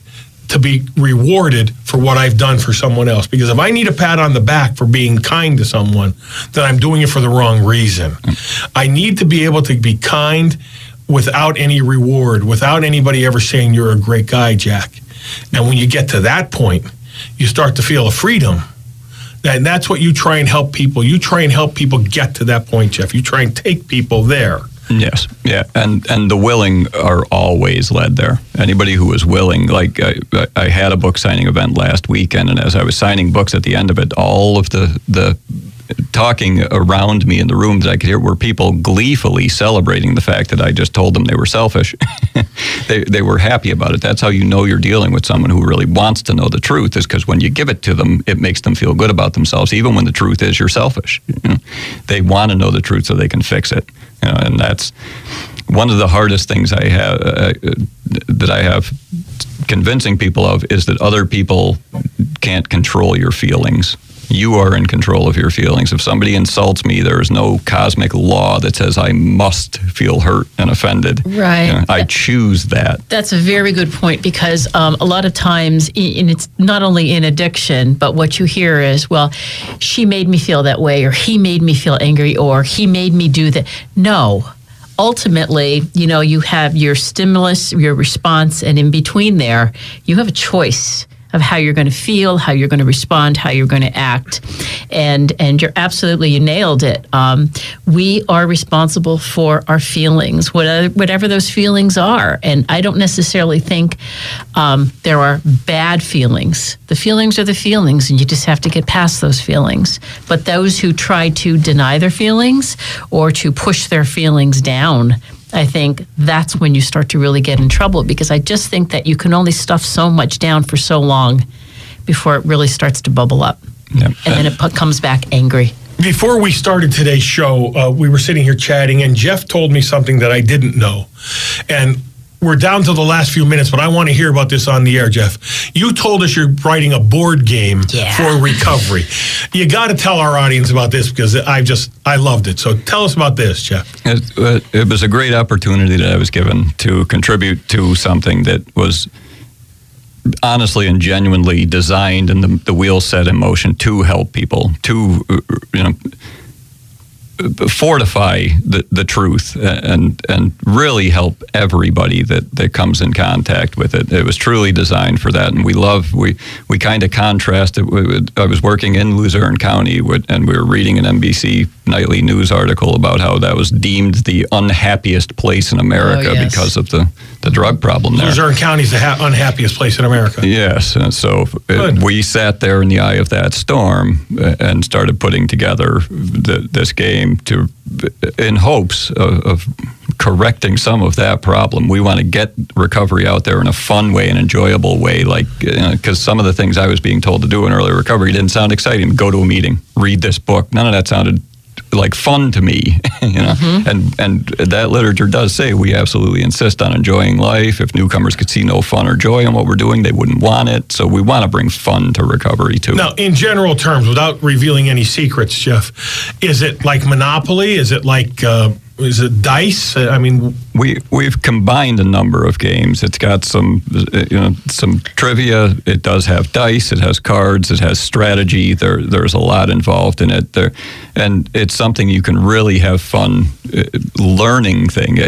to be rewarded for what I've done for someone else. Because if I need a pat on the back for being kind to someone, then I'm doing it for the wrong reason. I need to be able to be kind without any reward, without anybody ever saying you're a great guy, Jack. And when you get to that point, you start to feel a freedom and that's what you try and help people. You try and help people get to that point, Jeff. You try and take people there. Yes, yeah, and and the willing are always led there. Anybody who is willing, like I, I had a book signing event last weekend, and as I was signing books at the end of it, all of the the talking around me in the room that I could hear were people gleefully celebrating the fact that I just told them they were selfish. they, they were happy about it. That's how you know you're dealing with someone who really wants to know the truth, is because when you give it to them, it makes them feel good about themselves, even when the truth is you're selfish. They want to know the truth so they can fix it. You know, and that's one of the hardest things I have uh, that I have convincing people of is that other people can't control your feelings you are in control of your feelings. If somebody insults me, there is no cosmic law that says I must feel hurt and offended. Right. You know, I choose that. That's a very good point because um, a lot of times, and it's not only in addiction, but what you hear is, well, she made me feel that way, or he made me feel angry, or he made me do that. No ultimately, you know, you have your stimulus, your response, and in between there, you have a choice of how you're going to feel, how you're going to respond, how you're going to act, and and you're absolutely you nailed it. Um, we are responsible for our feelings, whatever, whatever those feelings are, and I don't necessarily think um, there are bad feelings. The feelings are the feelings, and you just have to get past those feelings. But those who try to deny their feelings or to push their feelings down I think that's when you start to really get in trouble because I just think that you can only stuff so much down for so long before it really starts to bubble up. Yep. And then it comes back angry. Before we started today's show, uh, we were sitting here chatting, and Jeff told me something that I didn't know. And we're down to the last few minutes, but I want to hear about this on the air, Jeff. You told us you're writing a board game yeah. for recovery. You got to tell our audience about this because I just I loved it. So tell us about this, Jeff. It, uh, it was a great opportunity that I was given to contribute to something that was honestly and genuinely designed and the, the wheel set in motion to help people to uh, you know fortify the, the truth and and really help everybody that, that comes in contact with it. It was truly designed for that, and we love we we kind of contrast it. I was working in Luzerne County, and we were reading an NBC nightly news article about how that was deemed the unhappiest place in America Oh, yes. because of the, the drug problem there. Luzerne County is the ha- unhappiest place in America. Yes, and so uh, Good. we sat there in the eye of that storm uh, and started putting together the, this game to, in hopes of, of correcting some of that problem. We want to get recovery out there in a fun way, an enjoyable way, like because some of the things I was being told to do in early recovery didn't sound exciting. Go to a meeting, read this book. None of that sounded like fun to me, you know. And and that literature does say we absolutely insist on enjoying life. If newcomers could see no fun or joy in what we're doing, they wouldn't want it. So we want to bring fun to recovery too. Now, in general terms, without revealing any secrets, Jeff, is it like Monopoly? Is it like uh, is it dice? Uh, I mean, we we've combined a number of games. It's got some uh, you know some trivia. It does have dice. It has cards. It has strategy. There there's a lot involved in it. There, and it's something you can really have fun uh, learning thing.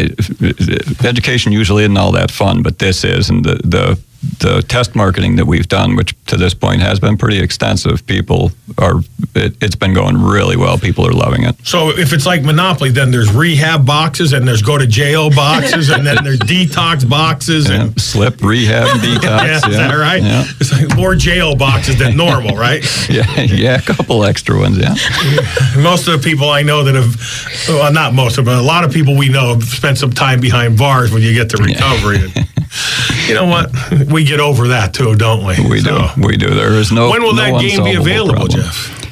Education usually isn't all that fun, but this is, and the the the test marketing that we've done, which to this point has been pretty extensive, people are it, it's been going really well. People are loving it. so if it's like Monopoly, then there's rehab boxes and there's go to jail boxes and then there's detox boxes Yeah, and. slip, rehab, and detox. Yeah, is that right? Yeah. It's like more jail boxes than normal, right? yeah, yeah, a couple extra ones, yeah. most of the people I know that have, well, not most of them, but a lot of people we know have spent some time behind bars when you get to recovery. And you know what? We get over that too, don't we? We So, do, we do. There is no. When will no that game be available, problem. Jeff?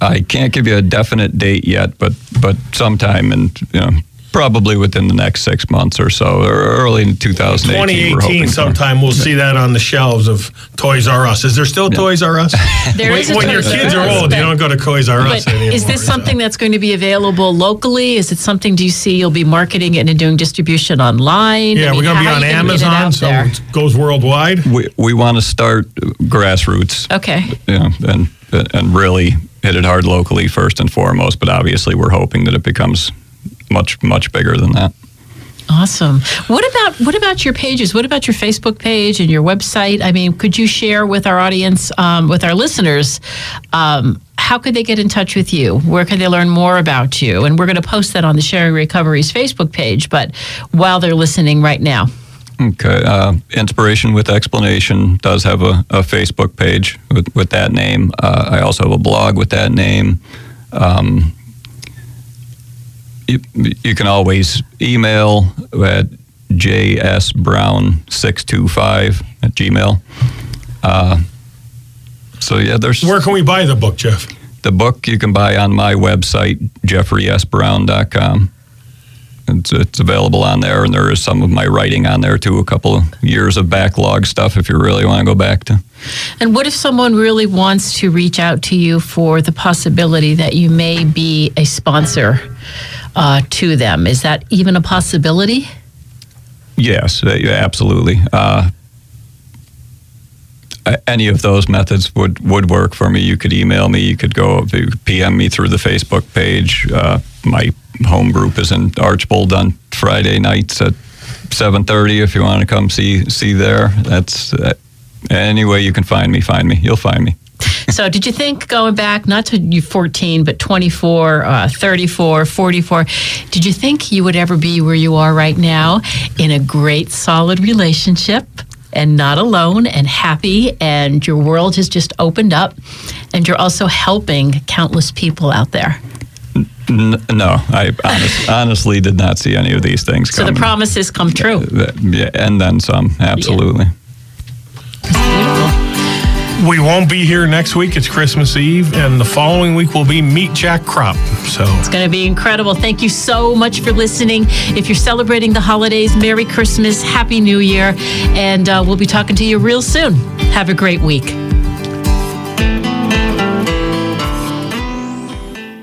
I can't give you a definite date yet, but but sometime in you know probably within the next six months or so, or early in 2018. we're 2018, sometime we'll see that on the shelves of Toys R Us. Is there still Toys R Us? There when is when your kids are Us, old, you don't go to Toys R Us anymore. is this so. something that's going to be available locally? Is it something? Do you see you'll be marketing it and doing distribution online? Yeah, I mean, we're going to be on are you gonna get it Amazon, so there? it goes worldwide. we we want to start grassroots. Okay. you know, and and really hit it hard locally first and foremost. But obviously, we're hoping that it becomes much much bigger than that. Awesome. What about what about your pages? What about your Facebook page and your website? I mean, could you share with our audience, um, with our listeners, um, how could they get in touch with you? Where can they learn more about you? And we're going to post that on the Sharing Recovery's Facebook page. But while they're listening right now, Okay. Uh, Inspiration with Explanation does have a, a Facebook page with, with that name. Uh, I also have a blog with that name. Um, you, you can always email at jsbrown625 at gmail. Uh, so, yeah, there's Where can we buy the book, Jeff? the book you can buy on my website, jeffreysbrown.com. It's, it's available on there, and there is some of my writing on there too. A couple of years of backlog stuff, if you really want to go back to. and what if someone really wants to reach out to you for the possibility that you may be a sponsor uh, to them? Is that even a possibility? Yes, uh, absolutely. Uh, any of those methods would, would work for me. You could email me. You could go you could PM me through the Facebook page. Uh, my home group is in Archbald on Friday nights at 7:30. If you want to come see see there, that's uh, any way you can find me. Find me. You'll find me. So, did you think going back, not to you 14, but 24, uh, 34, 44, did you think you would ever be where you are right now in a great, solid relationship and not alone and happy, and your world has just opened up, and you're also helping countless people out there? No, I honest, honestly did not see any of these things So, the promises come true. Uh, yeah, and then some. Absolutely. Beautiful. We won't be here next week. It's Christmas Eve, and the following week will be Meet Jack Kropp. So It's going to be incredible. Thank you so much for listening. If you're celebrating the holidays, Merry Christmas, Happy New Year, and uh, we'll be talking to you real soon. Have a great week.